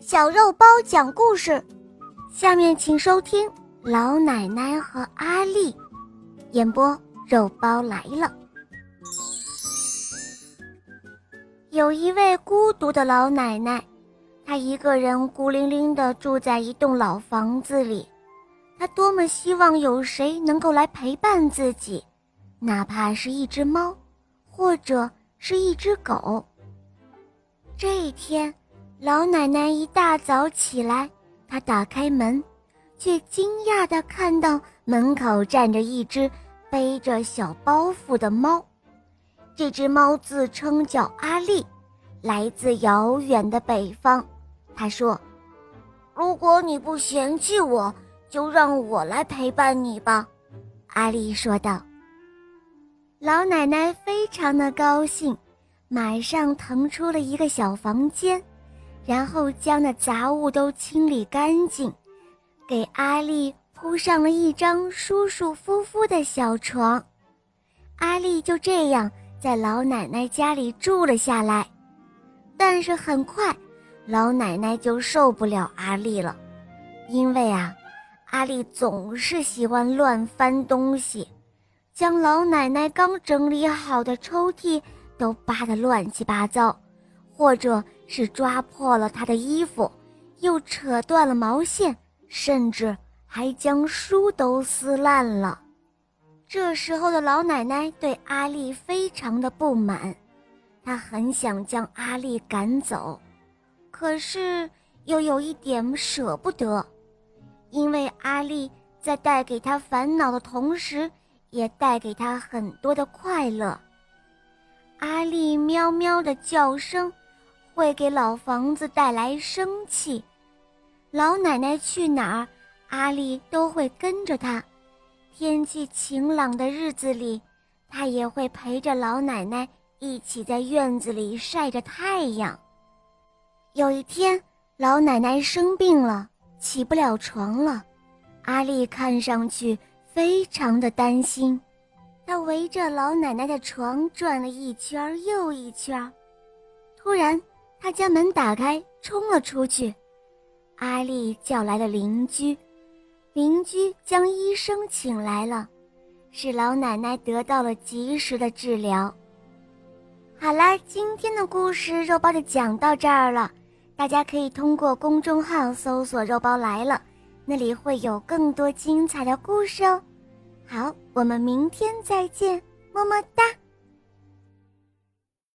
小肉包讲故事，下面请收听《老奶奶和阿丽》，演播肉包来了。有一位孤独的老奶奶，她一个人孤零零地住在一栋老房子里，她多么希望有谁能够来陪伴自己，哪怕是一只猫，或者是一只狗。这一天。老奶奶一大早起来，她打开门，却惊讶地看到门口站着一只背着小包袱的猫。这只猫自称叫阿丽，来自遥远的北方。他说：“如果你不嫌弃我，就让我来陪伴你吧。”阿丽说道。老奶奶非常的高兴，马上腾出了一个小房间。然后将那杂物都清理干净，给阿丽铺上了一张舒舒服服的小床。阿丽就这样在老奶奶家里住了下来。但是很快，老奶奶就受不了阿丽了，因为啊，阿丽总是喜欢乱翻东西，将老奶奶刚整理好的抽屉都扒得乱七八糟，或者。是抓破了他的衣服，又扯断了毛线，甚至还将书都撕烂了。这时候的老奶奶对阿丽非常的不满，她很想将阿丽赶走，可是又有一点舍不得，因为阿丽在带给她烦恼的同时，也带给她很多的快乐。阿丽喵喵的叫声。会给老房子带来生气，老奶奶去哪儿，阿丽都会跟着她。天气晴朗的日子里，她也会陪着老奶奶一起在院子里晒着太阳。有一天，老奶奶生病了，起不了床了，阿丽看上去非常的担心，她围着老奶奶的床转了一圈又一圈，突然。他将门打开，冲了出去。阿丽叫来了邻居，邻居将医生请来了，使老奶奶得到了及时的治疗。好啦，今天的故事肉包就讲到这儿了。大家可以通过公众号搜索“肉包来了”，那里会有更多精彩的故事哦。好，我们明天再见，么么哒。